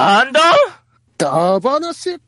なんだ？ダバナシ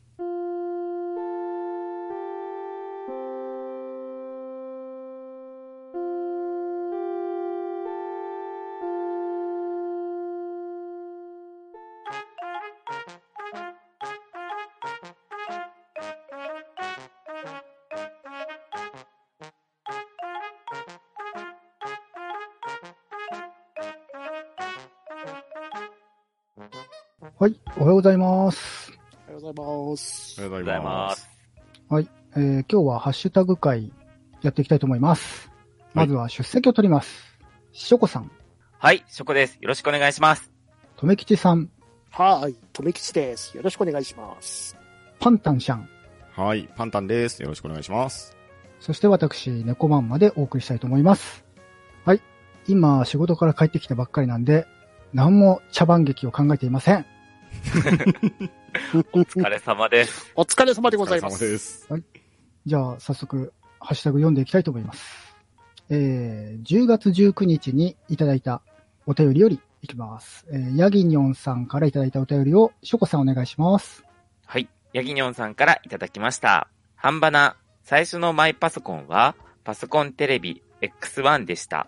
おはようございます。おはようございます。ありがとうごございます。はい、えー、今日はハッシュタグ会やっていきたいと思います。まずは出席を取ります。しょこさん、はい、ショコです。よろしくお願いします。とめきちさん、はい、とめきちです。よろしくお願いします。パンタンシャン、はい、パンタンです。よろしくお願いします。そして私、猫マンまでお送りしたいと思います。はい、今仕事から帰ってきたばっかりなんで、何も茶番劇を考えていません。お疲れ様です。お疲れ様でございま。すす。じゃあ、早速、ハッシュタグ読んでいきたいと思います。えー、10月19日にいただいたお便りよりいきます。えー、ヤギニョンさんからいただいたお便りを、ショコさんお願いします。はい、ヤギニョンさんからいただきました。半ばな、最初のマイパソコンは、パソコンテレビ X1 でした。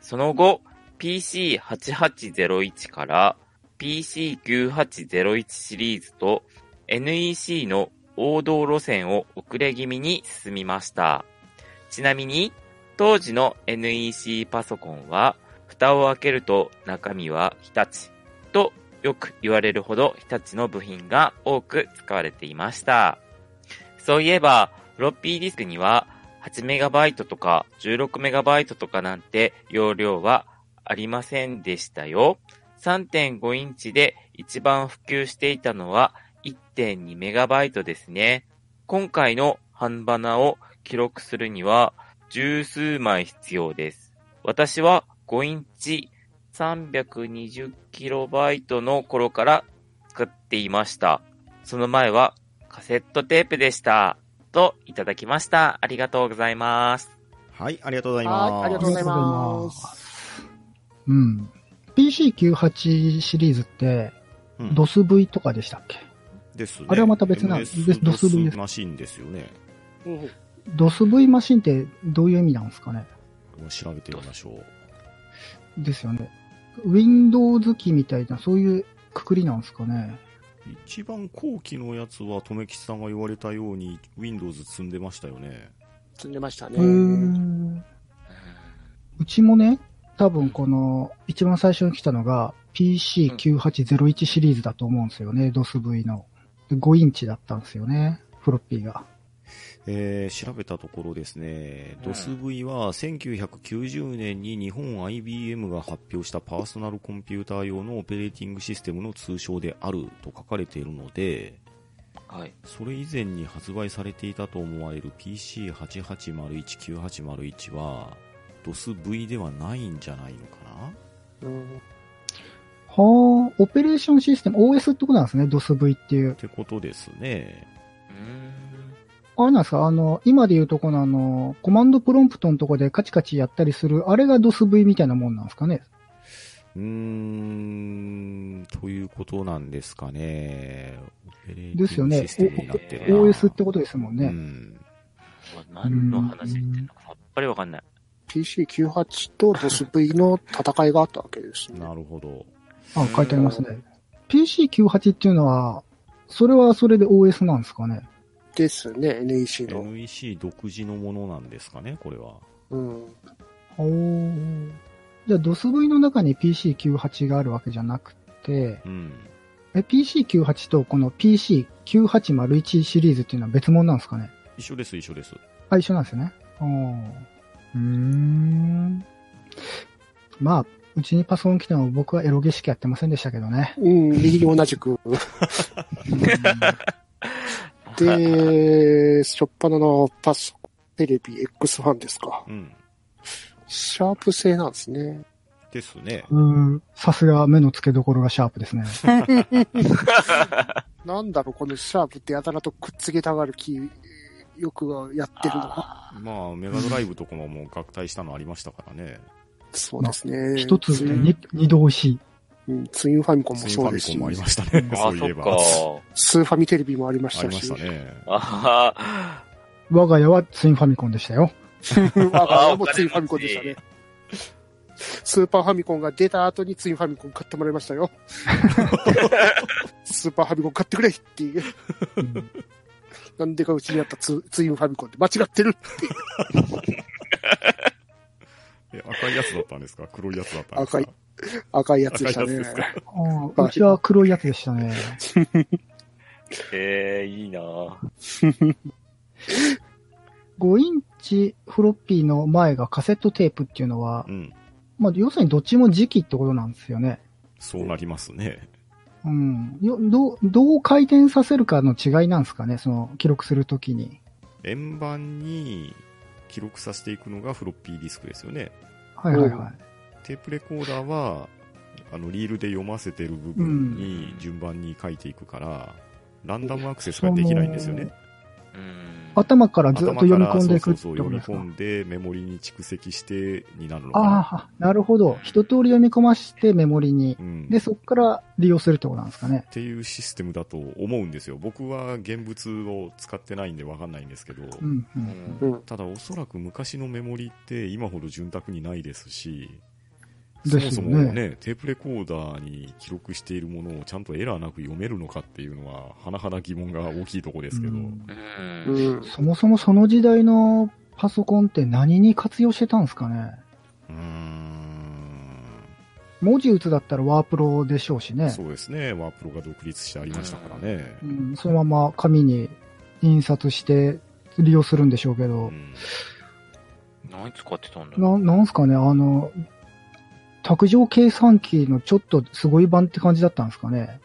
その後、PC8801 から PC9801 シリーズと NEC の王道路線を遅れ気味に進みました。ちなみに、当時の NEC パソコンは、蓋を開けると中身は日立とよく言われるほど日立の部品が多く使われていました。そういえば、フロッピーディスクには 8MB とか 16MB とかなんて容量はありませんでしたよ。3.5インチで一番普及していたのは 1.2MB ですね。今回の半ばなを記録するには十数枚必要です。私は5インチ 320KB の頃から使っていました。その前はカセットテープでした。といただきました。ありがとうございます。はい、ありがとうございます。はいありがとうございます。うん。PC98 シリーズって、うん DOSV とかでしたっけ？ですね。あれはまた別な MS 別 DOSV ですマシンですよね。うん、?DOSV マシンってどういう意味なんですかね？調べてみましょう。ですよね。Windows 機みたいな、そういうくくりなんですかね？一番後期のやつは、とめきちさんが言われたように、Windows 積んでましたよね。積んでましたうね。ん。うちもね、多分この、一番最初に来たのが PC9801 シリーズだと思うんですよね、DOSV の。で5インチだったんですよね、フロッピーが。えー調べたところですね、うん DOSV は1990年に日本 IBM が発表したパーソナルコンピューター用のオペレーティングシステムの通称であると書かれているので、はい。それ以前に発売されていたと思われる PC88019801 は DOSV ではないんじゃないのかな？うんはあ、オペレーションシステム、OS ってことなんですね、DOSV っていうっ。てことですね。うーん。あれなんですか？あの、今で言うとこのあの、コマンドプロンプトのとこでカチカチやったりする、あれが DOSV みたいなもんなんですかね？うーん、ということなんですかね。オペレーティングですよね ?OS ってことですもんね。うん。何の話言ってんのかさっぱりわかんない。PC98 と DOSV の戦いがあったわけですね。なるほど。あ、書いてありますね。PC98 っていうのは、それはそれで OS なんですかね？ですね、NEC の。NEC 独自のものなんですかね、これは。うん。おーじゃあ DOSV の中に PC98 があるわけじゃなくて、うん。え、PC98 とこの PC9801 シリーズっていうのは別物なんですかね？一緒です、一緒です。あ、一緒なんですよね。おーうーん。まあ、うちにパソコン来ても僕はエロゲしかやってませんでしたけどね。うん、右に同じく。で、しょっぱなのパソコン、テレビ X ファンですか。うん。シャープ製なんですね。ですね。うーんさすが目の付けどころがシャープですね。なんだろう、このシャープってやたらとくっつけたがる気、よくやってるのが。まあ、メガドライブとかももう合体したのありましたからね。そうですね。一つでうん二二度美味しい。うん、ツインファミコンもそうですしァミコンもありましたね。あ、そういえば。スーファミテレビもありましありまたし。したね。ああ、我が家はツインファミコンでしたよ。我が家もツインファミコンでしたね。スーパーファミコンが出た後にツインファミコン買ってもらいましたよ。スーパーファミコン買ってくれっていう。うんなんでかうちにあったツツインファミコンって間違ってるっていう。え、赤いやつだったんですか？黒いやつだったんですか？赤い赤いやつでしたね赤いやつ。ですか？ああうちは黒いやつでしたね。ええいいな5インチフロッピーの前がカセットテープっていうのはう、ん。まあ、要するにどっちも時期ってことなんですよね。そうなりますね。うん。よどう、どう回転させるかの違いなんですかね、その、記録するときに。円盤に記録させていくのがフロッピーディスクですよね。はいはいはい。テープレコーダーは、あの、リールで読ませてる部分に順番に書いていくから、ランダムアクセスができないんですよね。うん。頭からずっと読み込んでいくってそうそうそう読みことですか込んでメモリに蓄積してになるのかな。ああ、なるほど。一通り読み込ましてメモリに。うん、で、そこから利用するってことなんですかね？っ。ていうシステムだと思うんですよ。僕は現物を使ってないんでわかんないんですけど、うん、う。うんんうん。ただおそらく昔のメモリって今ほど潤沢にないですし、そもそもね、テープレコーダーに記録しているものをちゃんとエラーなく読めるのかっていうのは、甚だ疑問が大きいとこですけど、うん。そもそもその時代のパソコンって何に活用してたんですかね？うーん。文字打つだったらワープロでしょうしね。そうですね、ワープロが独立してありましたからね。うん、そのまま紙に印刷して利用するんでしょうけうど、ん。何使ってたんだろな、なんすかね、あの、卓上計算機のちょっとすごい版って感じだったんですかね。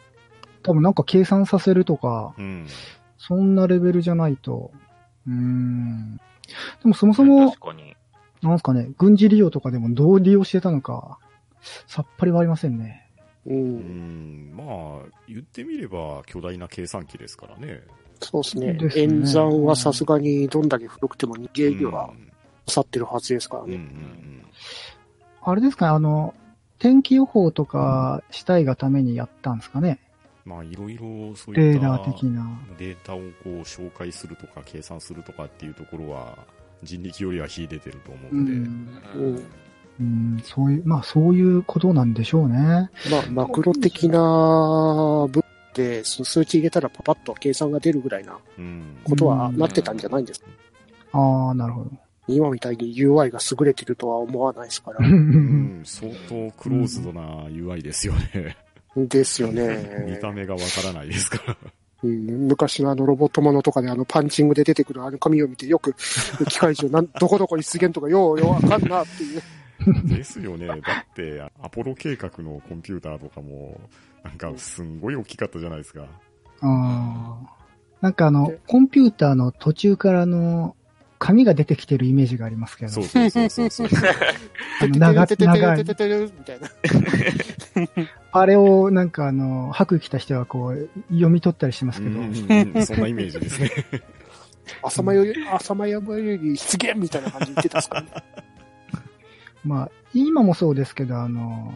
多分なんか計算させるとか、うん。そんなレベルじゃないと。うーん。でもそもう。そも確、かに。なんすかね、軍事利用とかでもどう利用してたのか、さっぱりわかりませんね。う。うんん、まあ、言ってみれば巨大な計算機ですからね。そうですねですね演算はさすがにどんだけ古くても2ゲージはうん去ってるはずですからうんうんね。あれですかね、あの、天気予報とかしたいがためにやったんですかね。うん。まあ、いろいろそういったダー的な。データをこう紹介するとか計算するとかっていうところは人力よりは秀でてると思ううんで、ん。うん。うん、そういう、まあそういうことなんでしょうね。まあ、マクロ的な部分で、その数値入れたらパパッと計算が出るぐらいなうん。ことはなってたんじゃないんですか？ああ、なるほど。今みたいに UI が優れてるとは思わないですから。うん、相当クローズドな UI ですよね。ですよ見ね。た目がわからないですから。うん、昔のあのロボットものとかであのパンチングで出てくるあの紙を見てよく機械中なんどこどこに出現とかようようわかんなっていう。ですよね。だって、アポロ計画のコンピューターとかも、なんかすんごい大きかったじゃないですか。ああ。なんかあので、コンピューターの途中からあの、紙が出てきてるイメージがありますけど。そうそうそうそうそう。あの長てて。あれをなんかあの、白衣着た人はこう、読み取ったりしてますけど。うんうんうんそんなイメージですね。朝間より、朝間より出現みたいな感じで言ってたんですかね。まあ、今もそうですけど、あの、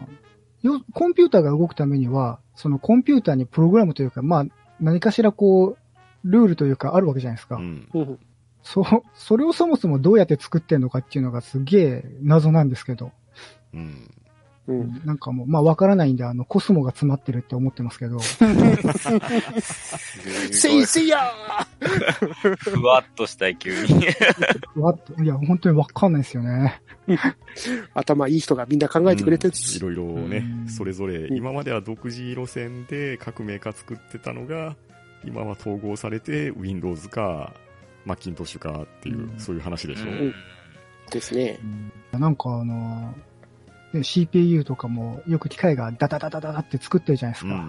よコンピューターが動くためには、そのコンピューターにプログラムというか、まあ、何かしらこう、ルールというかあるわけじゃないですか。うん。うんそ、それをそもそもどうやって作ってんのかっていうのがすげえ謎なんですけど。うん。うん。なんかもう、まあわからないんで、あの、コスモが詰まってるって思ってますけど。せいせいやふわっとした急に。ふわっといや、本当にわかんないですよね。ー頭いい人がみんな考えてくれてる。いろいろねう、んそれぞれ、ん今までは独自路線で各メーカー作ってたのが、今は統合されて Windows か、マッキントッシュかっていう、うんそういう話でしょ？んですね。なんかあの、ね CPU とかもよく機械がダダダダダダって作ってるじゃないですか。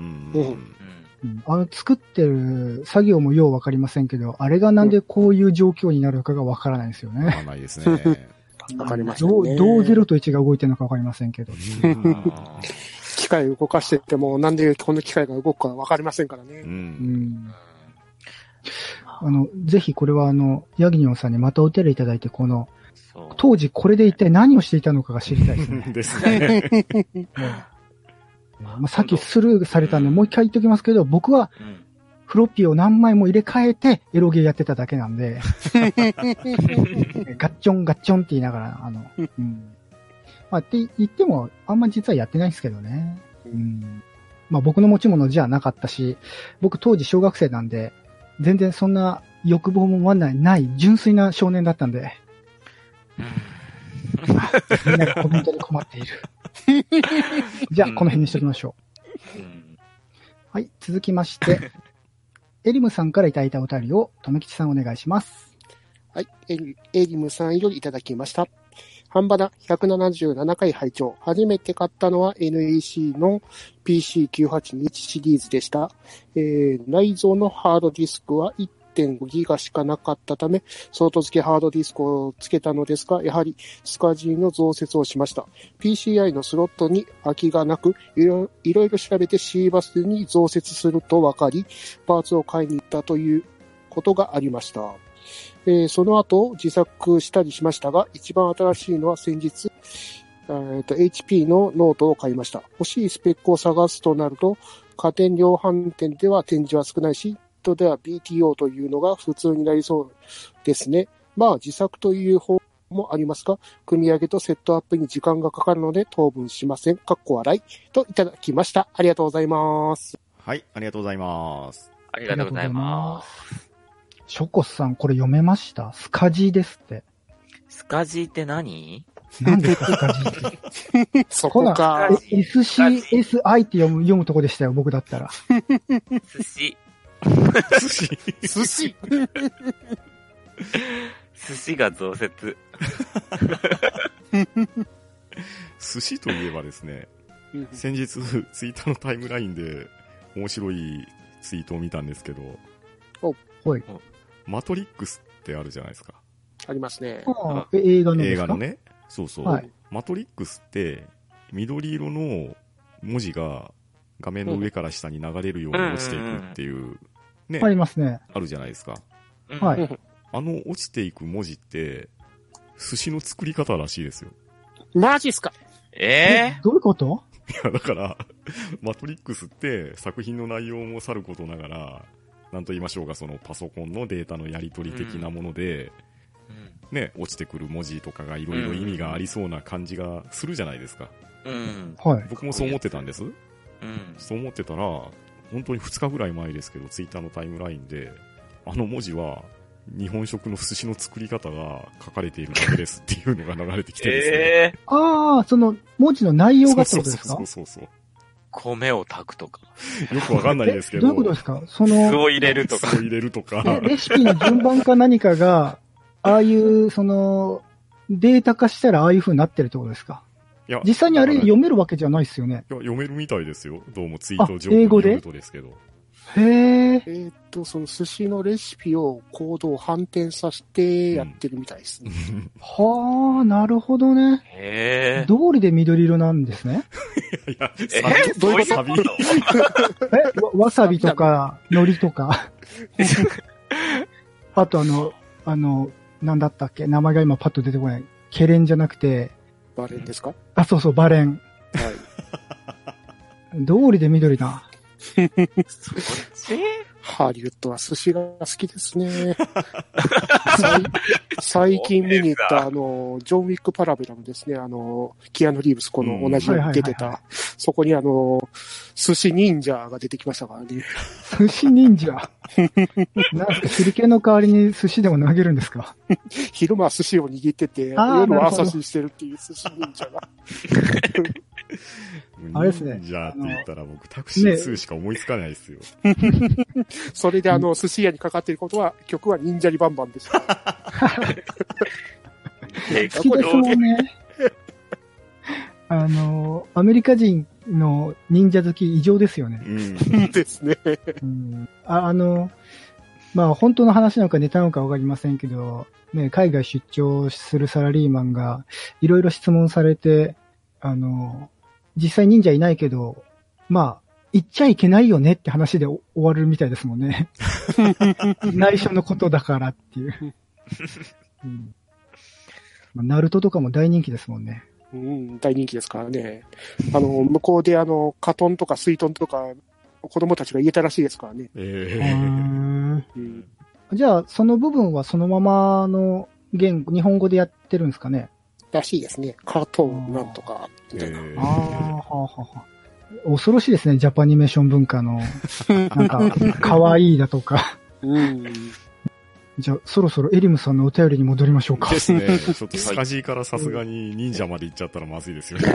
あの作ってる作業もようわかりませんけど、あれがなんでこういう状況になるのかがわからないですよわね。かんないですね。わかりませんどう、ね。どう0と1が動いてるのかわかりませんけど。うん機械を動かしてっても、なんでこの機械が動くかわかりませんからう。ね。うんん。あの、ぜひこれはあの、ヤギニョンさんにまたお手入れいただいて、この。当時これで一体何をしていたのかが知りたいですね。ですね。もまあ、さっきスルーされたんで、もう一回言っておきますけど、僕はうん。フロッピーを何枚も入れ替えてエロゲーやってただけなんで、ガッチョンガッチョンって言いながら、あの、うん。まあ、って言っても、あんま実はやってないんですけどね。うん。まあ僕の持ち物じゃなかったし、僕当時小学生なんで、全然そんな欲望もまだない純粋な少年だったんで、みんながコメントで困っている。じゃあ、この辺にしときましょう。うんはい、続きまして、エリムさんからいただいたお便りを、とめきちさんお願いします。はい。エリエリムさんよりいただきました。半ばだ177回拝聴初めて買ったのは NEC の PC982 シリーズでした。えー内蔵のハードディスクは1.5ギガしかなかったため、外付けハードディスクを付けたのですが、やはりスカジーの増設をしました。PCI のスロットに空きがなく、いろいろいろ調べて C バスに増設すると分かり、パーツを買いに行ったということがありました。えーその後自作したりしましたが、一番新しいのは先日、えーと HP のノートを買いました。欲しいスペックを探すとなると、家電量販店では展示は少ないし、ネットでは BTO というのが普通になりそうですね。まあ自作という方もありますが、組み上げとセットアップに時間がかかるので当分しません。かっこ笑い。といただきました。ありがとうございます。はい、ありがとうございます。ありがとうございます。ショコスさん、これ読めました？スカジーですって。スカジーって何？何ですかスカジーって？そこか。え SCSI って読む、読むとこでしたよ、僕だったら。寿司。寿司寿司。寿司が増設。寿司といえばですね、先日ツイッターのタイムラインで面白いツイートを見たんですけど、はい。マトリックスってあるじゃないですか。ありますね。ああえ映画の映画のね。そうそう。はいマトリックスって、緑色の文字が画面の上から下に流れるように落ちていくっていう、ね、ありますね。あるじゃないですか。うんはい。あの落ちていく文字って、寿司の作り方らしいですよ。マジっすか？えどういうこと？いや、だから、マトリックスって作品の内容もさることながら、なんと言いましょうか、そのパソコンのデータのやり取り的なもので、ーうんね、落ちてくる文字とかがいろいろ意味がありそうな感じがするじゃないですか。うん。はい。僕もそう思ってたんです。うん。そう思ってたら、本当に2日ぐらい前ですけど、ツイッターのタイムラインで、あの文字は、日本食の寿司の作り方が書かれているだけですっていうのが流れてきてですね。ええああ、その文字の内容がってそうそうことですか？そうそうそう。米を炊くとか、よくわかんないですけえど。どういうことですか？そ酢の、を入れるとか。酢を入れるとか。えレシピの順番か何かが、ああいう、その、データ化したらああいう風になってるってことですか？いや実際にあれ読めるわけじゃないですよね。いや読めるみたいですよ。どうもツイート情報あ英語で？ですけど。へえ。えーっと、その寿司のレシピをコードを反転させてやってるみたいですね。はあ、なるほどね。へえ。道理で緑色なんですね。いや、えサビどういうこと？え、わわさびとか、海苔とか。あとあの、あの、なんだったっけ？名前が今パッと出てこない。ケレンじゃなくて、バレンですか？あ、そうそう、バレン。はい。道理で緑だ。そっちハリウッドは寿司が好きですね。最最近見に行った、あの、ジョン・ウィック・パラベラムですね。あの、キアヌ・リーブス、この同じのに出てた、そこにあの、寿司忍者が出てきましたからね。寿司忍者？なんすか、手裏剣の代わりに寿司でも投げるんですか？昼間は寿司を握ってて、夜は朝ししてるっていう寿司忍者が。あれですねじゃあって言ったら僕タクシー2しか思いつかないですよ。それであの、寿司屋にかかっていることは、曲は忍者リバンバンでした。え好きですもんね。あの、アメリカ人の忍者好き異常ですよね。うん。ですね。うん、ああの、まあ本当の話なのかネタなのかわかりませんけど、ね、海外出張するサラリーマンがいろいろ質問されて、あの、実際忍者いないけど、まあ、言っちゃいけないよねって話で終わるみたいですもんね。内緒のことだからっていう。うんまあナルトとかも大人気ですもんね。うん、大人気ですからね。あの、向こうであの、カトンとか水トンとか、子供たちが言えたらしいですからね。ええんうん。じゃあ、その部分はそのままの言語、日本語でやってるんですかね？らしいですね。カトンなんとか、みたいな。ええああ、はあはあはあ。恐ろしいですね、ジャパニメーション文化の、なんか、可愛いだとか。うん。じゃあ、そろそろエリムさんのお便りに戻りましょうかで。すね。ちょっとスカジーからさすがに忍者まで行っちゃったらまずいですよね。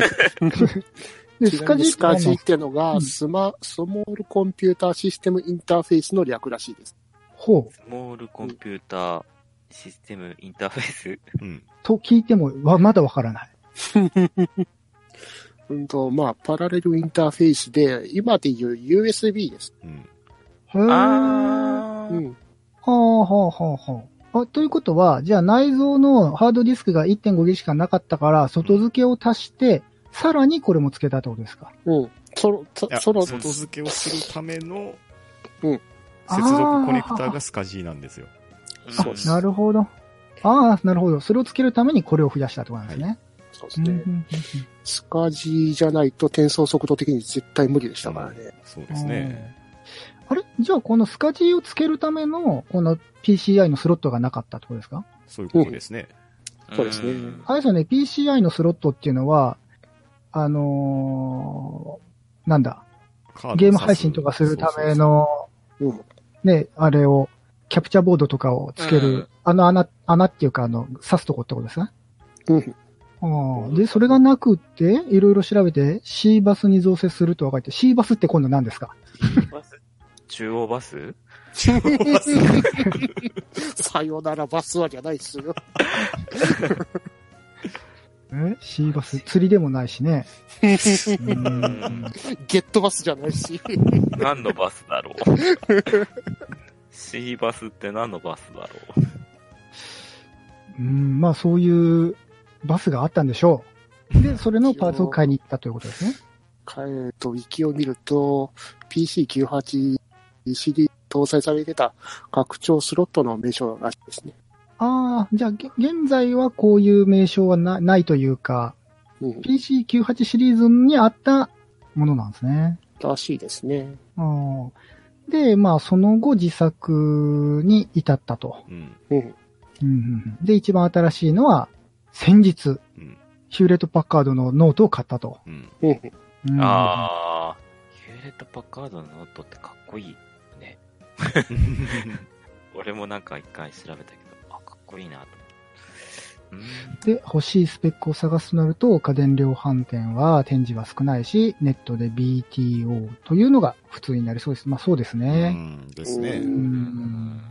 で、ちなみにスカジーってのが、うんスマ、スモールコンピューターシステムインターフェースの略らしいです。ほう。スモールコンピューターシステムインターフェース？うん。と聞いても、わ、まだわからない。うんと、まあ、パラレルインターフェースで、今で言う USB です。うん。へーあー。うん。はあ、はあ、はあ、はあ。あ、ということは、じゃあ内蔵のハードディスクが 1.5GB しかなかったから、外付けを足して、さらにこれも付けたってことですか？うん。その、そいやその、外付けをするための、うん接続コネクターがスカジーなんですよ。そうですなるほど。ああ、なるほど。それを付けるためにこれを増やしたってことなんですね。そうですね。うんうんうんスカジーじゃないと転送速度的に絶対無理でしたからね。そうですね。あれ？じゃあこのスカジーを付けるための、この PCI のスロットがなかったってことですか？そういうことですね。そうですねんあれですよね、PCI のスロットっていうのは、あのーなんだ、ゲーム配信とかするための、うん。ね、あれを、キャプチャーボードとかをつける、うんあの穴、穴っていうか、あの、刺すとこってことですね。うん。ああで、それがなくって、いろいろ調べて、C バスに増設すると分かって、C バスって今度何ですか？バス？中央バス さよならバスはじゃないっすよ。え ?C バス、釣りでもないしね。うんゲットバスじゃないし。何のバスだろう ?C バスって何のバスだろう？うん、まあそういうバスがあったんでしょう。で、それのパーツを買いに行ったということですね。えっと、ウィキを見ると、PC98 CD 搭載されてた拡張スロットの名称らしいですね。ああ、じゃあ、げ現在はこういう名称はなないというか、うん。PC98 シリーズにあったものなんですね。らしいですね。あーで、まあ、その後自作に至ったと。うん。うん。うんうんうんで、一番新しいのは、先日、うん。ヒューレット・パッカードのノートを買ったと。ああ、ヒューレット・パッカードのノートってかっこいいね。俺もなんか一回調べたけど、あ、かっこいいなと思って。うんで、欲しいスペックを探すとなると、家電量販店は展示は少ないし、ネットで BTO というのが普通になりそうです。まあそうですうね。ん。ですね。うん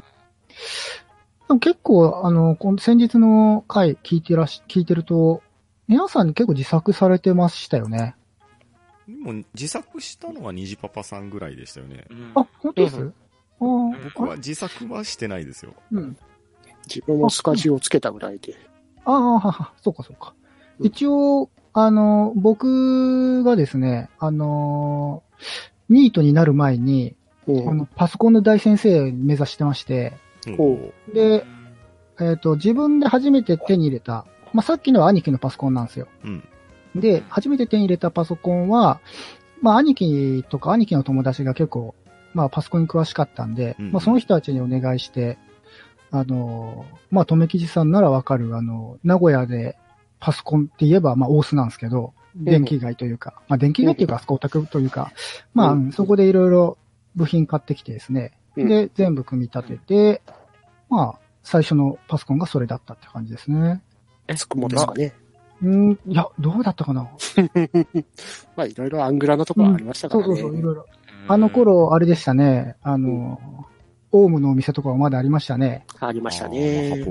でも結構、あの、この先日の回聞いてらし、聞いてると、皆さん結構自作されてましたよね。でも、自作したのは虹パパさんぐらいでしたよね。うんあ、本当です、うああ、僕は自作はしてないですよ。うん。自分もスカジをつけたぐらいで。ああ、はは、そうかそうか。うん一応、あの、僕がですね、あの、ニートになる前に、うん。あの、パソコンの大先生目指してまして、ほで、えっ、と、自分で初めて手に入れた、まあ、さっきのは兄貴のパソコンなんですよ。うん。で、初めて手に入れたパソコンは、まあ、兄貴とか兄貴の友達が結構、まあ、パソコンに詳しかったんで、うんまあ、その人たちにお願いして、あの、まあ、とめきじさんならわかる、あの、名古屋でパソコンって言えば、まあ、大須なんですけど、電気街というか、まあ、電気街っていうか、あそこオタクというか、まあ、うんそこでいろいろ部品買ってきてですね、うんで、全部組み立てて、まあ、最初のパソコンがそれだったって感じですね。えつくもですかね。うん、いや、どうだったかな？まあ、いろいろアングラなところありましたからね。そうそうそう、いろいろ。うんあの、頃、あれでしたね。あの、オウムのお店とかはまだありましたね。ありましたあね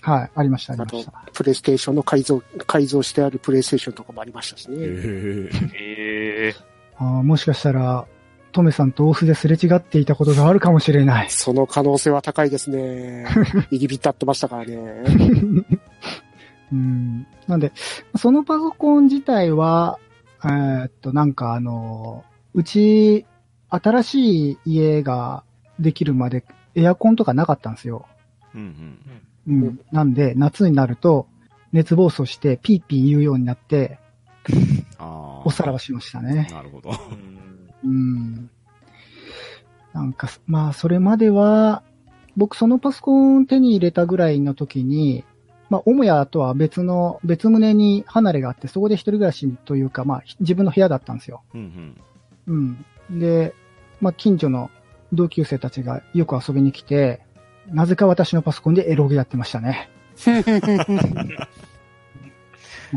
はい、ありました、ありました。、プレイステーションの改造、改造してあるプレイステーションとかもありましたしへね。え。ええあーもしかしたら、トメさんと大須ですれ違っていたことがあるかもしれない。その可能性は高いですね。入り浸ってましたからね。うん。なんで、そのパソコン自体は、えーっと、なんかあの、うち、新しい家ができるまでエアコンとかなかったんですよ。うんうん。うん。なんで、夏になると、熱暴走してピーピー言うようになって、ああ。おさらばしましたね。なるほど。うんうん。なんか、まあ、それまでは、僕そのパソコン手に入れたぐらいの時に、まあ、母屋とは別の、別棟に離れがあって、そこで一人暮らしというか、まあ、ひ自分の部屋だったんですよ。うんうん。うん。で、まあ、近所の同級生たちがよく遊びに来て、なぜか私のパソコンでエロゲやってましたね。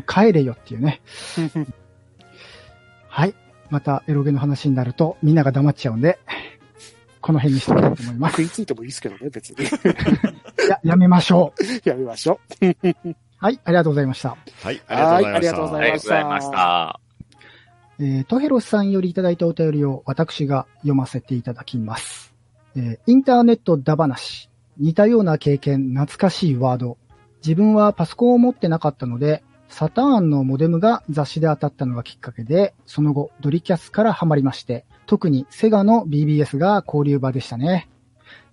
帰れよっていうね。はい。またエロゲの話になるとみんなが黙っちゃうんで、この辺にしておきたいと思います。食いついてもいいですけどね、別に。や、やめましょう。やめましょはい、ありがとうございました。はい、ありがとうございました。はいありがとうござありがとうございました。えー、トヘロスさんよりいただいたお便りを私が読ませていただきます。えーインターネットだ話。似たような経験、懐かしいワード。自分はパソコンを持ってなかったので、サターンのモデムが雑誌で当たったのがきっかけで、その後、ドリキャスからハマりまして、特にセガの BBS が交流場でしたね。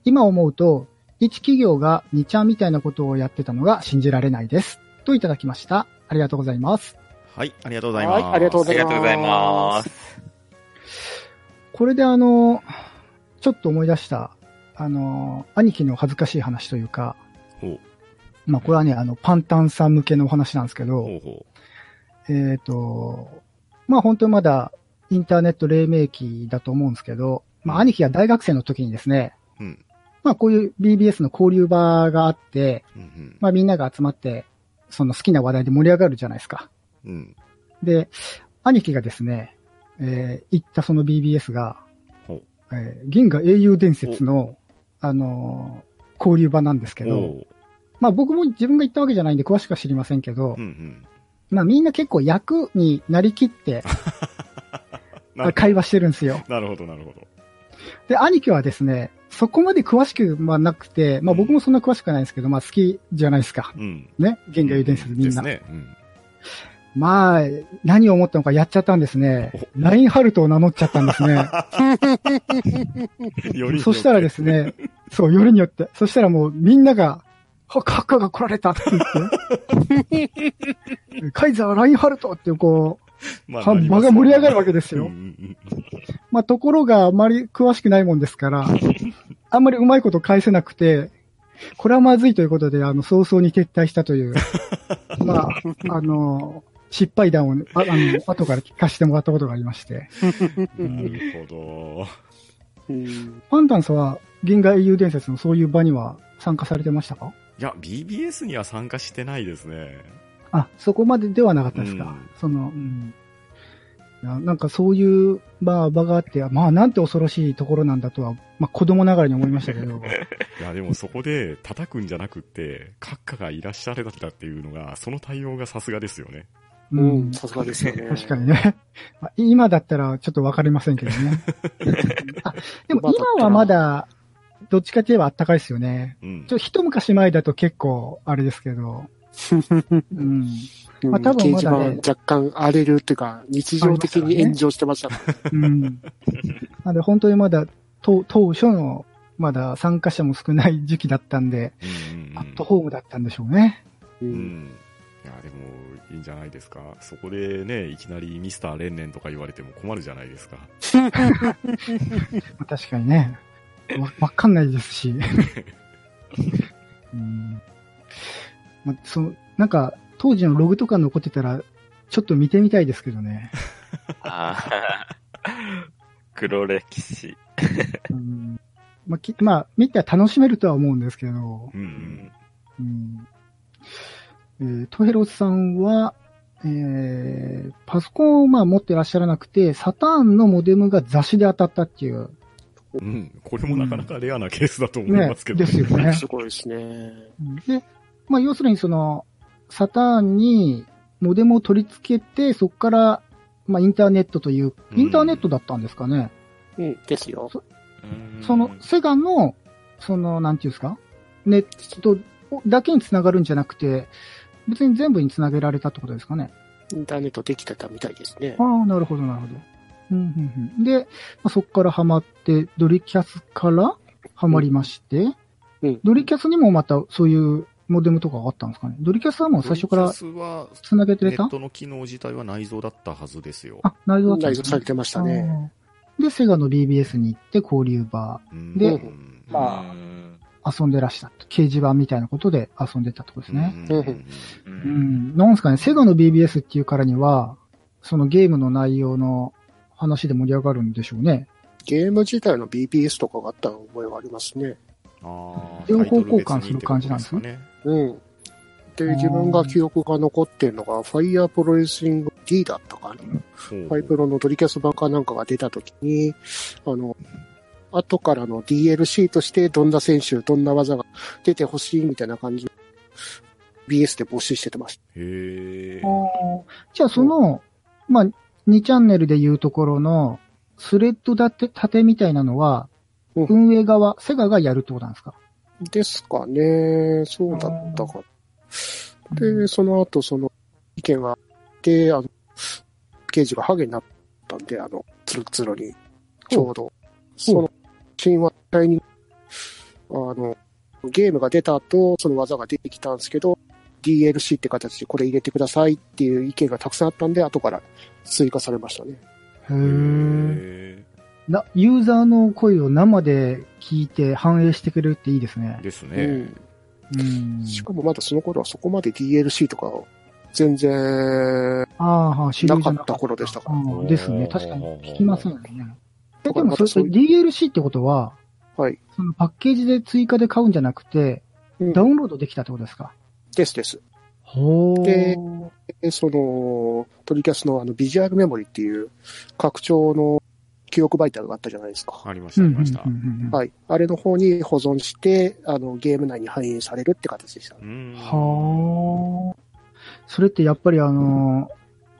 今思うと、一企業が2ちゃんみたいなことをやってたのが信じられないです。といただきました。ありがとうございます。はい、ありがとうございます。はいありがとうございますありがとうございます。これであの、ちょっと思い出した、あの、兄貴の恥ずかしい話というか、まあこれはね、あの、パンタンさん向けのお話なんですけど、ほうほえっ、と、まあ本当にまだインターネット黎明期だと思うんですけど、まあ兄貴が大学生の時にですね、う。うん。まあこういう BBS の交流場があって、うんまあみんなが集まって、その好きな話題で盛り上がるじゃないですか。うん。うん。で、兄貴がですね、えー行ったその BBS がえー銀河英雄伝説の、あのー交流場なんですけど、まあ僕も自分が行ったわけじゃないんで詳しくは知りませんけどうん、うん。まあみんな結構役になりきって 会話してるんですよ。なるほど、なるほど。で、兄貴はですね、そこまで詳しくはなくて、まあ僕もそんな詳しくないんですけど、まあ好きじゃないですか。うん。ね？銀河英雄伝説みんな。ですね。うん。まあ、何を思ったのかやっちゃったんですね。ラインハルトを名乗っちゃったんですね。そしたらですね、そう、よりによって。そしたらもうみんなが、は、カッカが来られたって言って、カイザー・ラインハルトってこう、まは場が盛り上がるわけですよ。まあ、ところがあまり詳しくないもんですから、あんまりうまいこと返せなくて、これはまずいということで、あの、早々に撤退したという、まあ、あの、失敗談を、ああの、後から聞かせてもらったことがありまして。うん。なるほうんパンタンスは、銀河英雄伝説のそういう場には参加されてましたか？ど。いや、BBS には参加してないですね。あ、そこまでではなかったですか？うんその、うん。いやなんかそういう場場があって、まあなんて恐ろしいところなんだとは、まあ子供ながらに思いましたけど、いや、でもそこで叩くんじゃなくって、閣下がいらっしゃれたっていうのが、その対応がさすがですよね。ううんん、さすがですよね。確かにね。まあ今だったらちょっとわかりませんけどね。あでも今はまだ、どっちかといえばあったかいですよね。うんちょ。っと一昔前だと結構あれですけど、うん。うんまあ多分まだね若干荒れるっていうか、日常的に炎上してましたから。うん。なので本当にまだ当当初のまだ参加者も少ない時期だったんで、うんうんうんアットホームだったんでしょうね。ううんん。いや、でも、いいんじゃないですか。そこでね、いきなりミスターレンレンとか言われても困るじゃないですか。まあ、確かにね。わわかんないですし。うんまあ、その、なんか、当時のログとか残ってたら、ちょっと見てみたいですけどね。あー 黒歴史。うんまあ、きまあ、見て楽しめるとは思うんですけど、うんうん。うんえートヘロスさんは、えーパソコンをまあ持ってらっしゃらなくて、サターンのモデムが雑誌で当たったっていう。うん。これもなかなかレアなケースだと思いねますけどですよね。すごいですね。で、まあ要するにその、サターンにモデムを取り付けて、そこから、まあインターネットという、うんインターネットだったんですかね。うん、ですよ。その、セガの、その、なんていうんですか？ネットだけにつながるんじゃなくて、別に全部につなげられたってことですかね。インターネットできてたみたいですねあ。あ、なるほど、なるほど。うんうんうん、で、まあ、そこからハマって、ドリキャスからハマりまして、うんドリキャスにもまたそういうモデムとかがあったんですかね。ドリキャスはもう最初からドリキャスは繋げてた？ネットの機能自体は内蔵だったはずですよ。あ、内蔵だったん内蔵され。てましたね。で、セガの BBS に行って交流バうんでうんまあうんー遊んでらしたと。掲示板みたいなことで遊んでたってことですね。うんうんううんん。なんですかね、セガの BBS っていうからには、そのゲームの内容の話で盛り上がるんでしょうね。ゲーム自体の BBS とかがあった覚えはありますね。あー情報交換する感じなんですねうん。で、自分が記憶が残ってるのが、ファイヤープロレスリング D だったかな。ファイプロのドリキャス版かなんかが出た時に、あの、後からの DLC としてどんな選手、どんな技が出てほしいみたいな感じ、BS で募集しててましへえ。じゃあその、まあ、2チャンネルでいうところの、スレッド立て、縦みたいなのは、うん運営側、セガがやるってことなんですか？た。ですかね。そうだったか。で、その後、その、意見があって、あの、刑事がハゲになったんで、あの、ツルツルに、ちょうど、その、神話体に、あの、ゲームが出た後、その技が出てきたんですけど、DLC って形でこれ入れてくださいっていう意見がたくさんあったんで、後から追加されましたね。へな、ユーザーの声を生で聞いて反映してくれるっていいですねー。ですうね。ん。うん。しかもまだその頃はそこまで DLC とか全然ななかった頃でしたからうんですね。確かに聞きますよね。え、でもそれ、そ DLC ってことは、はい。そのパッケージで追加で買うんじゃなくて、うんダウンロードできたってことですか？ですです。ほー。でで、その、トリキャスのあのビジュアルメモリっていう拡張の記憶媒体があったじゃないですか。ありました、ありましたはい。あれの方に保存して、あの、ゲーム内に反映されるって形でした。うんはあ。それってやっぱりあの、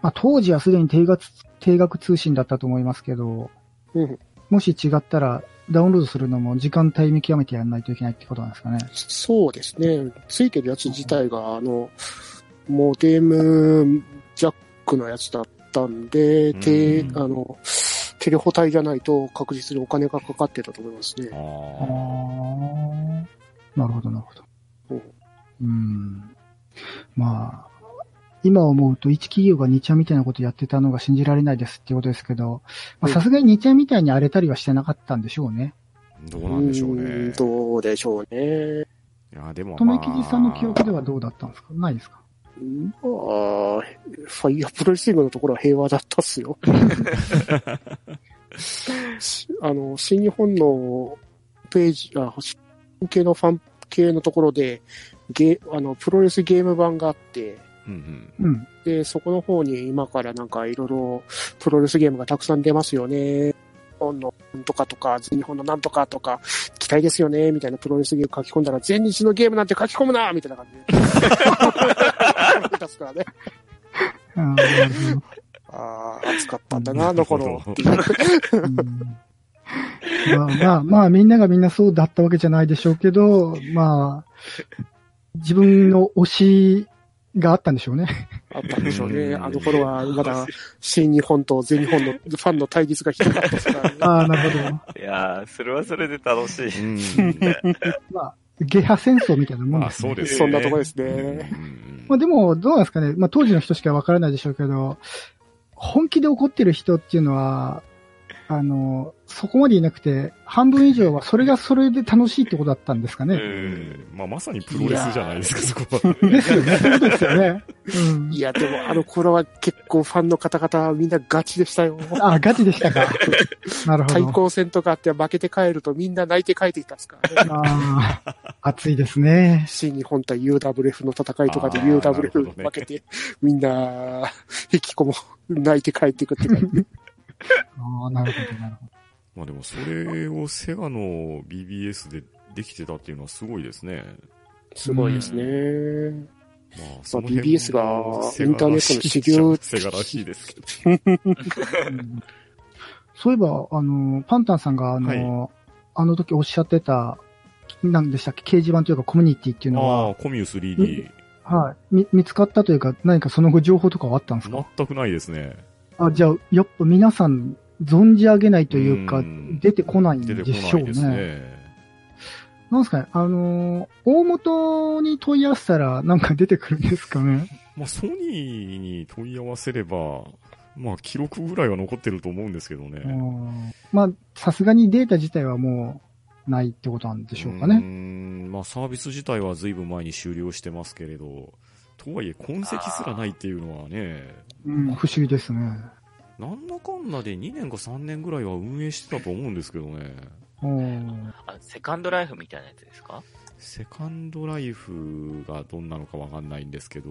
まあ、当時はすでに定額、定額通信だったと思いますけど、うん。もし違ったらダウンロードするのも時間帯見極めてやらないといけないってことなんですかね。そうですね。ついてるやつ自体が、あの、モデムジャックのやつだったんで、うんてあの、テレホ帯じゃないと確実にお金がかかってたと思いますね。あああ。なるほど、なるほど。うんうん。まあ、今思うと一企業が2ちゃんみたいなことやってたのが信じられないですっていうことですけど、まあさすがに2ちゃんみたいに荒れたりはしてなかったんでしょうね。ーどうなんでしょううねん。どうでしょうね。いや、でも、とめきまあじさんの記憶ではどうだったんですか？ないですか？まあ、ファイヤープロレスリングのところは平和だったっすよ。し あの、新日本のページ、あ、新系のファン系のところで、ゲあの、プロレスゲーム版があって、うんうん。で、そこの方に今からなんかいろいろプロレスゲームがたくさん出ますよね。日本のなんとかとか、全日本のなんとかとか、期待ですよね、みたいなプロレスゲーム書き込んだら、全日のゲームなんて書き込むなみたいな感じで。出すからね。あああ、暑かったんだな、あの頃。まあまあまあ、みんながみんなそうだったわけじゃないでしょうけど、まあ、自分の推しがあったんでしょうね。あったんでしょうね。うんあの頃はまだ新日本と全日本のファンの対立がひどかったですからね。ああ、なるほど。いやー、それはそれで楽しい。うん。まあ、ゲハ戦争みたいなもんまあ、ですね。そうですそんなとこですね。ね。まあでも、どうなんですかね。まあ当時の人しかわからないでしょうけど、本気で怒ってる人っていうのは、あの、そこまでいなくて、半分以上はそれがそれで楽しいってことだったんですかうね。ん。まあ、まさにプロレスじゃないですか、そこは。ですよね。そうですよね。うんい。や、でもあの頃は結構ファンの方々はみんなガチでしたよ。あ、ガチでしたか。なるほど。対抗戦とかあって負けて帰るとみんな泣いて帰ってきたっすからね。ああ、熱いですね。新日本対 UWF の戦いとかで UWF 負けて、みんな、引きこも、泣いて帰ってくって感じ。ああ、なるほど、なるほまあでも、それをセガの BBS でできてたっていうのはすごいですね。すごいですね。まあ、まあ BBS がインターネットの主流セガらしいですけど。そういえば、あの、パンタンさんが、あの、はあの時おっしゃってた、何でしたっけ、掲示板というかコミュニティっていうのは、ああ、コミュ 3D。はい。み、見つかったというか、何かその後情報とかはあったんですか、全くないですね。あ、じゃあ、やっぱ皆さん存じ上げないというか、うん出てこないんでしょうね。ね。なんですかね、あのー大元に問い合わせたらなんか出てくるんですかね。まあ、ソニーに問い合わせれば、まあ、記録ぐらいは残ってると思うんですけどね。うんまあ、さすがにデータ自体はもうないってことなんでしょうかね。ん、まあ、サービス自体は随分前に終了してますけれど、とはいえ、痕跡すらないっていうのはね、うん、不思議ですね。なんだかんだで2年か3年ぐらいは運営してたと思うんですけどね。うんあ、セカンドライフみたいなやつですか？セカンドライフがどんなのかわかんないんですけど、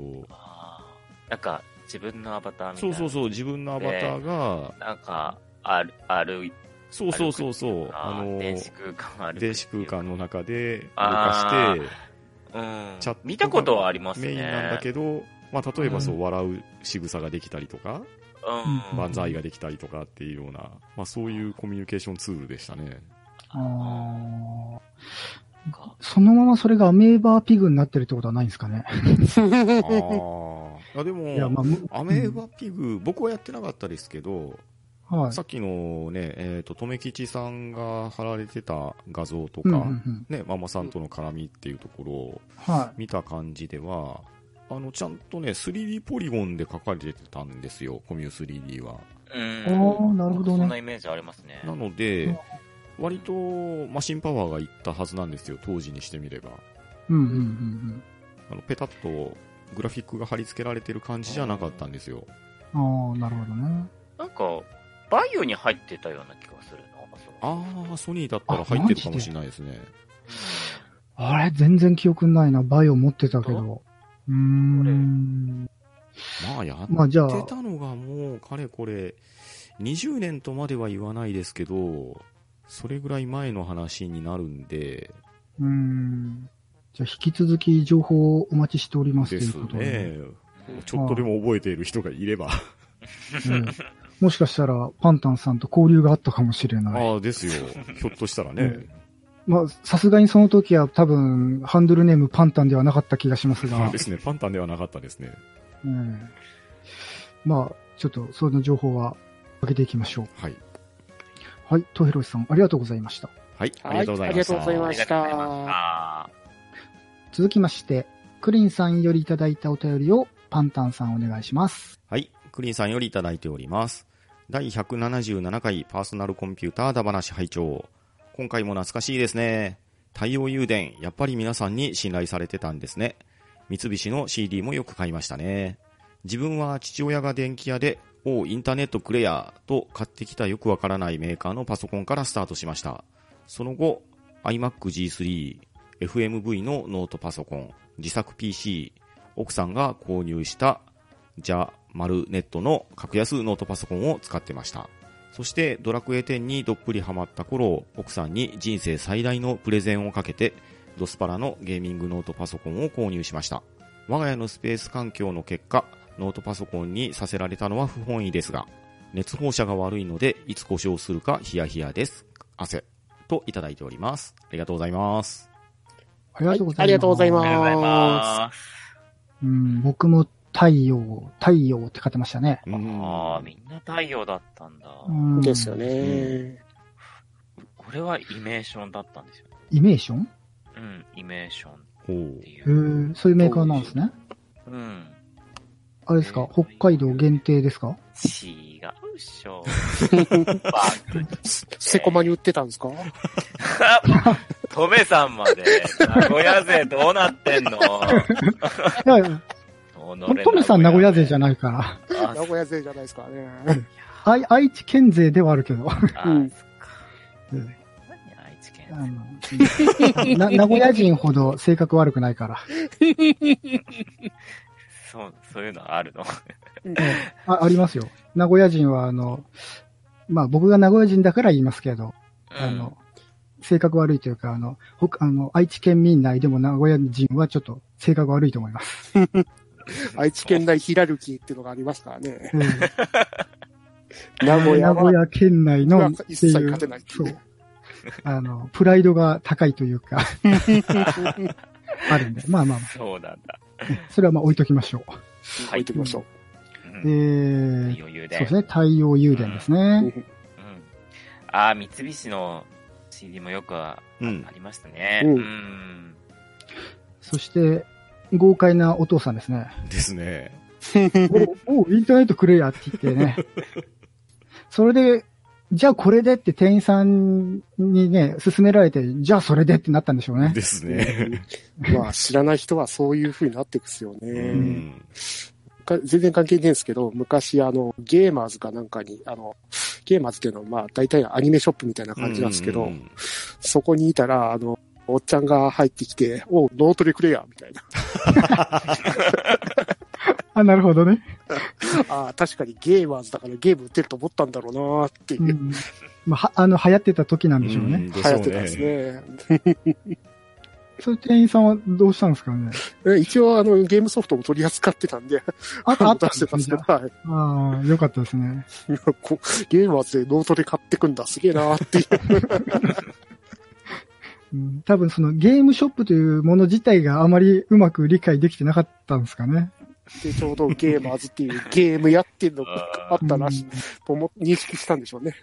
なんか、自分のアバターみたいうな。そそうそう、自分のアバターが、なんか、ある、ある、そうそうそうそう、あの、電子空間ある。電子空間の中で動かして、うん。チャットが見たことはありますね。メインなんだけど、まあ、例えばそう、笑う仕草ができたりとか、うん。万歳ができたりとかっていうような、まあ、そういうコミュニケーションツールでしたね。あーそのままそれがアメーバーピグになってるってことはないんですかね。あでも、いや、まあ、むアメーバピグ、僕はやってなかったですけど、はい。さっきのね、えっ、と、とめきちさんが貼られてた画像とか、うんうんうんね、ママさんとの絡みっていうところをは見た感じでは、あの、ちゃんとね、3D ポリゴンで描かれてたんですよ、コミュ 3D は。うん。おーなるほどねそんなイメージありますね。なので、割とマシンパワーがいったはずなんですよ、当時にしてみれば。い。うんうんうんあの、ペタッとグラフィックが貼り付けられてる感じじゃなかったんですよ。うん。ああ、なるほどね。なんか、バイオに入ってたような気がするな。ああ、ソニーだったら入ってるかもしれないですね。あれ、全然記憶ないな。バイオ持ってたけど。うーん。まあ、やってたのがもう、かれこれ、20年とまでは言わないですけど、それぐらい前の話になるんで、うーん。じゃあ、引き続き情報をお待ちしておりますとですいうことで。ね。ちょっとでも覚えている人がいれば。うん もしかしたら、パンタンさんと交流があったかもしれない。ああ、ですよ。ひょっとしたらね。うんまあ、さすがにその時は多分、ハンドルネームパンタンではなかった気がしますがあ で。すね。パンタンではなかったですね。うんまあ、ちょっと、その情報は、上げていきましょう。はい。はい、トヘロシさん、ありがとうございました。はい。ありがとうございました。はいありがとうございましありがとうございます。あ続きまして、クリンさんよりいただいたお便りを、パンタンさんお願いします。はい。クリーンさんよりいただいております。第177回パーソナルコンピューターだ話拝聴今回も懐かしいですね。太陽誘電、やっぱり皆さんに信頼されてたんですね。三菱の CD もよく買いましたね。自分は父親が電気屋で、おインターネットくれや、と買ってきたよくわからないメーカーのパソコンからスタートしました。その後、iMac G3、FMV のノートパソコン、自作 PC、奥さんが購入したジャマルネットの格安ノートパソコンを使ってました。そしてドラクエ10にどっぷりハマった頃、奥さんに人生最大のプレゼンをかけて、ドスパラのゲーミングノートパソコンを購入しました。我が家のスペース環境の結果、ノートパソコンにさせられたのは不本意ですが、熱放射が悪いので、いつ故障するかヒヤヒヤです。汗。といただいております。ありがとうございます。ありがとうございます。ありがとうございあますりがとうございます。うん、僕も太陽、太陽って買ってましたね。うんああ、みんな太陽だったんだ。うんですよね。これはイメーションだったんですよ。イメーション？うん、イメーションっほうていへう。ーそういうメーカーなんですね。うん。あれですか？北海道限定ですか？違うっしょ。セコマに売ってたんですか？トメさんまで、名古屋勢どうなってんの？いやいや、トミさん名古屋勢じゃん。ないから。あ名古屋勢じゃないですかね。愛愛知県勢ではあるけど。あうんそっか。うん何愛知県あのな 名古屋人ほど性格悪くないから。そう、そういうのあるの？あありますよ。名古屋人は、あの、まあ僕が名古屋人だから言いますけど、あの、性格悪いというか、あの、ほあの、愛知県民内でも名古屋人はちょっと性格悪いと思います。愛知県内ヒラルキーっていうのがありますからね。うん 名古屋は名古屋県内のって一切いう勝てないっていそうう。あの、プライドが高いというか、あるんで。まあまあまそうなんだ。あ、それはまあ置いときましょ置いておきましょう。う。うんで。そうですね、太陽誘電ですね。うん。ああ、三菱の CD もよくあうんあ。りましたね。うんうん。そして、豪快なお父さんですね。ですね。お、おインターネットくれやって言ってね。それで、じゃあこれでって店員さんにね、勧められて、じゃあそれでってなったんでしょうね。ですね。まあ、知らない人はそういう風になっていくっすよね。うん。か全然関係ないんですけど、昔あの、ゲーマーズかなんかに、あの、ゲーマーズっていうのはまあ大体アニメショップみたいな感じなんですけど、うんそこにいたら、あの、おっちゃんが入ってきて、おうノートでくれや、みたいな。あ、なるほどね。ああ、確かにゲーマーズだからゲーム売ってると思ったんだろうなっていうう、ん。まあ、はあの、流行ってた時なんでしょうね。うんで流行ってたんですね。ね。そういう店員さんはどうしたんですかね？え一応あの、ゲームソフトも取り扱ってたんで、あと あったん出してたんですけど、はい。ああ、よかったですね。こゲーマーズでノートで買ってくんだ、すげえなっていう。うん、多分そのゲームショップというもの自体があまりうまく理解できてなかったんですかね。で、ちょうどゲーマーズっていうゲームやってるのがあったらしと思認識したんでしょうね。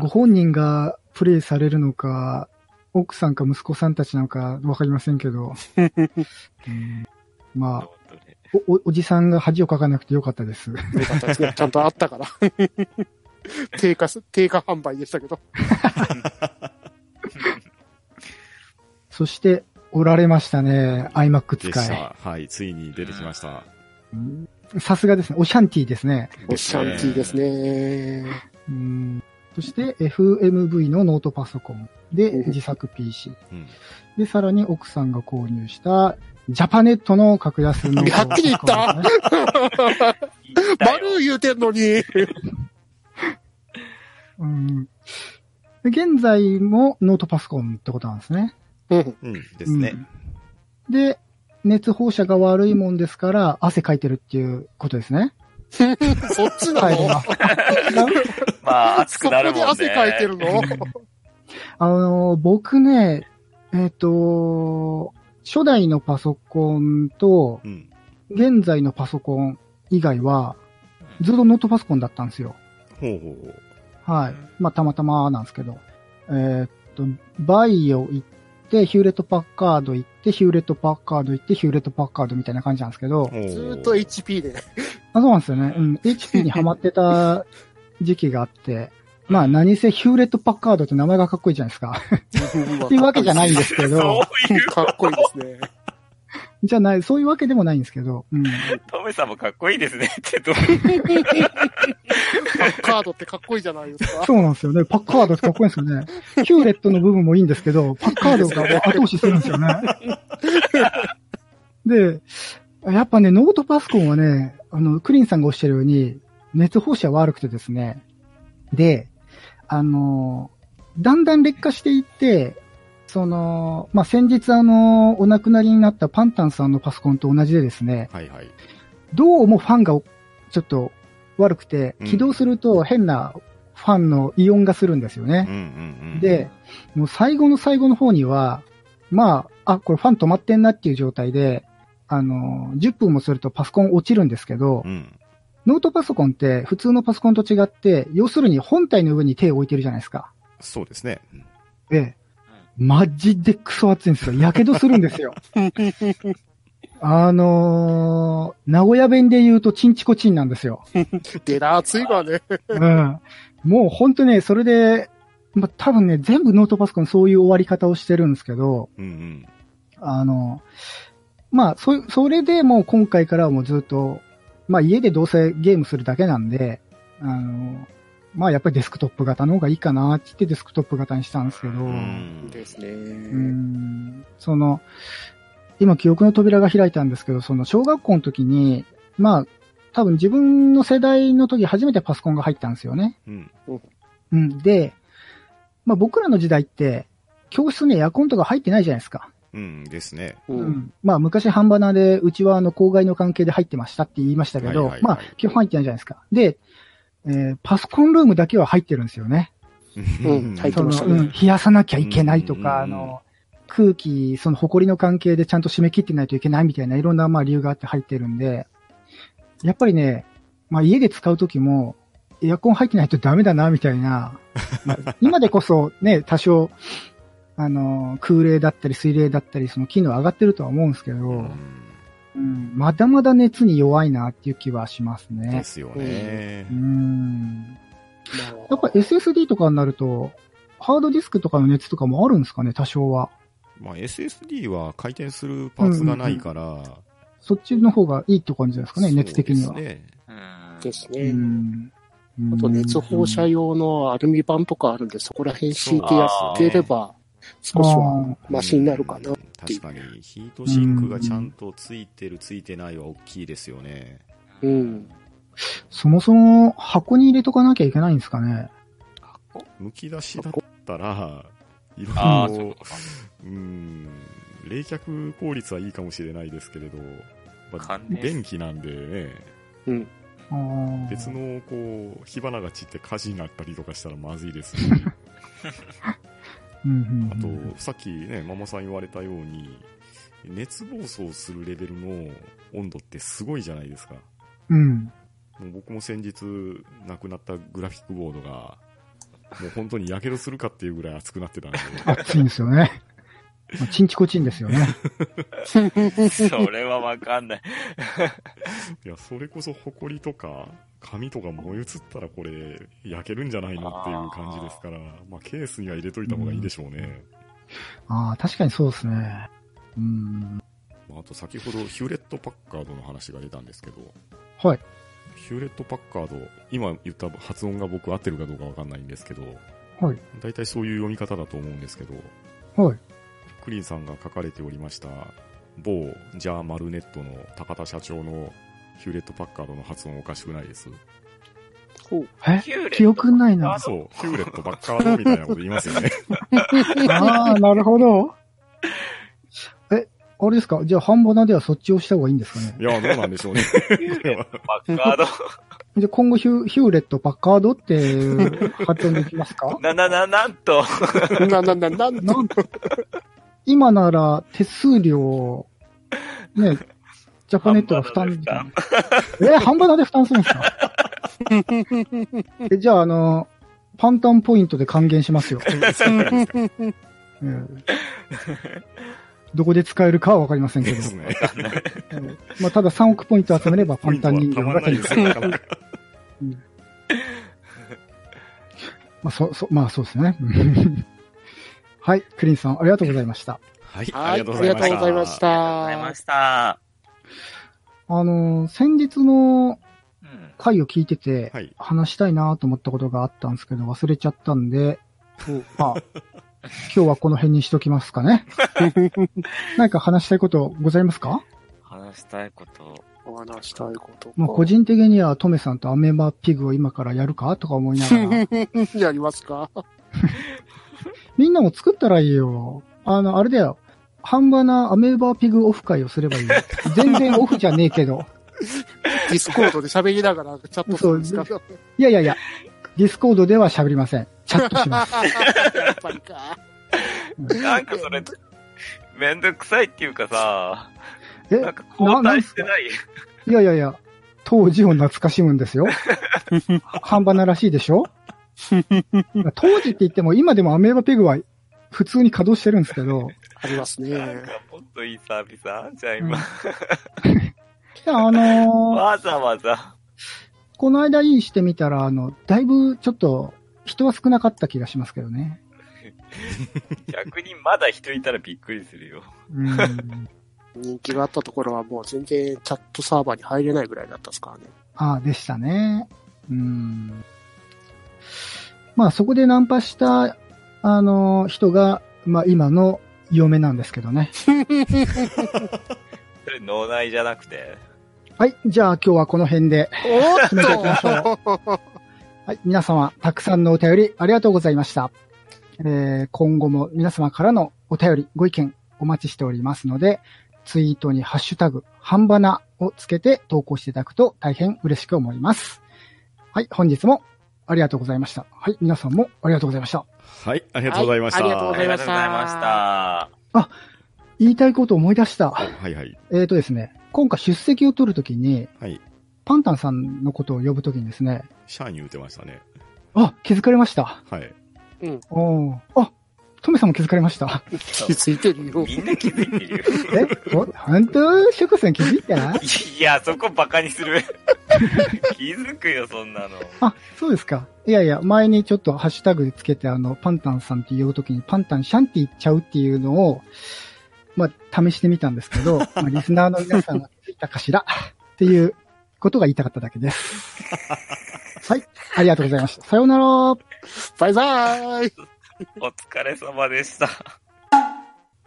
ご本人がプレイされるのか、奥さんか息子さんたちなのかわかりませんけど、うんまあおお、おじさんが恥をかかなくてよかったです。よかったですね。ちゃんとあったから。定価す、定価販売でしたけど。そして、おられましたね、iMac 使い。た。はい、ついに出てきました。うんさすがですね、オシャンティですね。おシャンティーですね。うんそして、FMV のノートパソコンでうん自作 PC。うん。で、さらに奥さんが購入した、ジャパネットの格安ノートはっきり言ったパソコンですね丸言うてんのに。うんで現在もノートパソコンってことなんですね。うん。うん、ですね。うんで、熱放射が悪いもんですから、汗かいてるっていうことですね。そっちなの まあ、熱くなるもんね。そこで汗かいてるの？あの、僕ね、えっ、と、初代のパソコンと、うん。現在のパソコン以外は、ずっとノートパソコンだったんですよ。ほうほうほう。はい。まあ、たまたまなんですけど。えーっと、バイオ行って、ヒューレットパッカード行って、ヒューレットパッカード行って、ヒューレットパッカードみたいな感じなんですけど、ずーっと HP で。あ、そうなんですよね。うん。HP にハマってた時期があって、まあ何せヒューレットパッカードって名前がかっこいいじゃないですか。っていうわけじゃないんですけど、そういう、かっこいいですね。じゃない、そういうわけでもないんですけど、うん。トメさんもかっこいいですね って、どう？パッカードってかっこいいじゃないですか。そうなんですよね。パッカードってかっこいいんですよね。ヒューレットの部分もいいんですけど、パッカードが後押しするんですよね。で、やっぱね、ノートパソコンはね、あの、クリンさんがおっしゃるように、熱放射悪くてですね。で、あの、だんだん劣化していって、その、まあ、先日あの、お亡くなりになったパンタンさんのパソコンと同じでですね、はいはい。どうもファンがちょっと悪くてう、ん起動すると変なファンのイオンがするんですよねうん。うんうん。で、もう最後の最後の方には、まあ、あ、これファン止まってんなっていう状態で、あの、10分もするとパソコン落ちるんですけどう、ん。ノートパソコンって普通のパソコンと違って、要するに本体の上に手を置いてるじゃないですか。そうですね。うんで、マジでクソ熱いんですよ。火傷するんですよ。あのー、名古屋弁で言うとチンチコチンなんですよ。でら熱いわね。うん。もう本当ね、それで、まあ、多分ね、全部ノートパソコンそういう終わり方をしてるんですけど、うんうん。あの、まあ、そ、それでもう今回からはもうずっと、まあ家でどうせゲームするだけなんで、あの、まあやっぱりデスクトップ型の方がいいかなって言ってデスクトップ型にしたんですけど、ううんですね。ん、その、今記憶の扉が開いたんですけど、その小学校の時に、まあ、多分自分の世代の時初めてパソコンが入ったんですよね。うん。うん。で、まあ僕らの時代って、教室にエアコンとか入ってないじゃないですか。うんですね。う。うんん。まあ昔半ばなで、うちはあの公害の関係で入ってましたって言いましたけど、はいはいはいまあ基本入ってないじゃないですか。で、えーパソコンルームだけは入ってるんですよね。うん入ってその、ましたねうん、冷やさなきゃいけないとうんか、あの、空気、その埃の関係でちゃんと締め切ってないといけないみたいないろんなまあ理由があって入ってるんで、やっぱりね、まあ家で使うときも、エアコン入ってないとダメだな、みたいな。まあ、今でこそね、多少、あの、空冷だったり水冷だったり、その機能上がってるとは思うんですけど、うんうん、まだまだ熱に弱いなっていう気はしますでね。すよねう。ん。まあやっぱ SSD とかになると、ハードディスクとかの熱とかもあるんですかね、多少は。まあ SSD は回転するパーツがないから、そっちの方がいいって感じじゃないですかね、熱的には。そうですね。うんですうね。ん。あと熱放射用のアルミ板とかあるんで、そこら辺敷いてやってれば、少しはマシになるかな。うん確かに、ヒートシンクがちゃんとついてる、ついてないは大きいですよね。うん。そもそも箱に入れとかなきゃいけないんですかね。剥き出しだったら、いろいろ。うん、冷却効率はいいかもしれないですけれど、まあ乾電電気なんでね、うん。別の、こう、火花が散って火事になったりとかしたらまずいですし、うんうんあうんと、さっきね、ママさん言われたように、熱暴走するレベルの温度ってすごいじゃないですか。うん。もう僕も先日亡くなったグラフィックボードが、もう本当に火傷するかっていうぐらい熱くなってたんで、熱いんですよね。まあチンチコチンですよね。それはわかんない。いや、それこそ埃とか、紙とか燃え移ったらこれ、焼けるんじゃないのっていう感じですから、まあケースには入れといた方がいいでしょうね。ああ、確かにそうですね。うん。まああと先ほどヒューレット・パッカードの話が出たんですけど、はい。ヒューレット・パッカード、今言った発音が僕合ってるかどうかわかんないんですけど、はい。大体そういう読み方だと思うんですけど、はい。クリーンさんが書かれておりました、某ジャーマルネットの高田社長のヒューレット・パッカードの発音おかしくないですほう。え？ヒューレット記憶ないな。そう、ヒューレット・パッカードみたいなこと言いますよね。ああ、なるほど。え、あれですか？じゃあ、半端なではそっちをした方がいいんですかね？いや、どうなんでしょうね。これはバッカード。じゃあ、今後ヒュヒューレット、パッカードって発音できますか？な、な、な、なんと。な、な、な、なんと、なん今なら手数料、ね、ジャパネットが負担みたいな。え、半端なで負担するんですか？えじゃあ、あの、パンタンポイントで還元しますよ。うんどこで使えるかはわかりませんけど。ね。うんまあ、ただ3億ポイント集めればパンタン人形が手に入る。まあ、そ、そ、まあ、そうですね。うんはい、クリンさん、ありがとうございました。はい、はい、ありがとうございました。ありがとうございまた。した。あの、先日のうん。回を聞いてて、はい。話したいなと思ったことがあったんですけど、忘れちゃったんで、う んまあ、今日はこの辺にしときますかね。何か話したいことございますか？話したいこと。お話したいことか。まあ、個人的にはトメさんとアメーバピグを今からやるかとか思いながら、やりますか？みんなも作ったらいいよ。あの、あれだよ。半端なアメーバーピグオフ会をすればいいよ。全然オフじゃねえけど。 Discord で喋りながらチャットするんですかいやいやいや、 Discord では喋りません。チャットします。やっぱりか。なんかそれ、めんどくさいっていうかさ、え、なんか交代してない？いやいやいや、当時を懐かしむんですよ。半端ならしいでしょ？当時って言っても今でもアメーバピグは普通に稼働してるんですけど、ありますね。なんかもっといいサービスあんじゃん、今。あのーわざわざ。この間いいしてみたら、あの、だいぶちょっと人は少なかった気がしますけどね。逆にまだ人いたらびっくりするよ。うん。人気があったところはもう全然チャットサーバーに入れないぐらいだったですからね。ああ、でしたね。うん。まあそこでナンパした、あの、人が、まあ今の嫁なんですけどね。それ脳内じゃなくて？はい。じゃあ今日はこの辺で。お決めていきましょはい。皆様、たくさんのお便りありがとうございました。えー、今後も皆様からのお便り、ご意見お待ちしておりますので、ツイートにハッシュタグ、半ばなをつけて投稿していただくと大変嬉しく思います。はい。本日もありがとうございました。はい。皆さんもありがとうございました。はい、ありがとうございました。はいありがとうございましたありがとうございました。言いたいことを思い出した。はいはい。えーとですね、今回出席を取るときに、はい。パンタンさんのことを呼ぶときにですね、シャーに言うてましたね。あ、気づかれました。はい。おーあ、トメさんも気づかれました？気づいてるよ。みんな気づいてるよ。えお本当？ショコさん気づいたい？や、そこバカにする。気づくよ、そんなの。あ、そうですか。いやいや、前にちょっとハッシュタグつけて、あの、パンタンさんって呼ぶときに、パンタンシャンって言っちゃうっていうのを、まあ、試してみたんですけど、まあ、リスナーの皆さんがついたかしらっていうことが言いたかっただけです。はい、ありがとうございました。さようなら。バイバイ お疲れ様でした。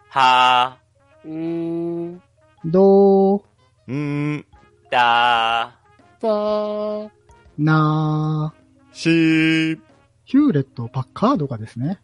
はうーん、どううーん、ー、だばー。なー。しー、ヒューレット・パッカードがですね、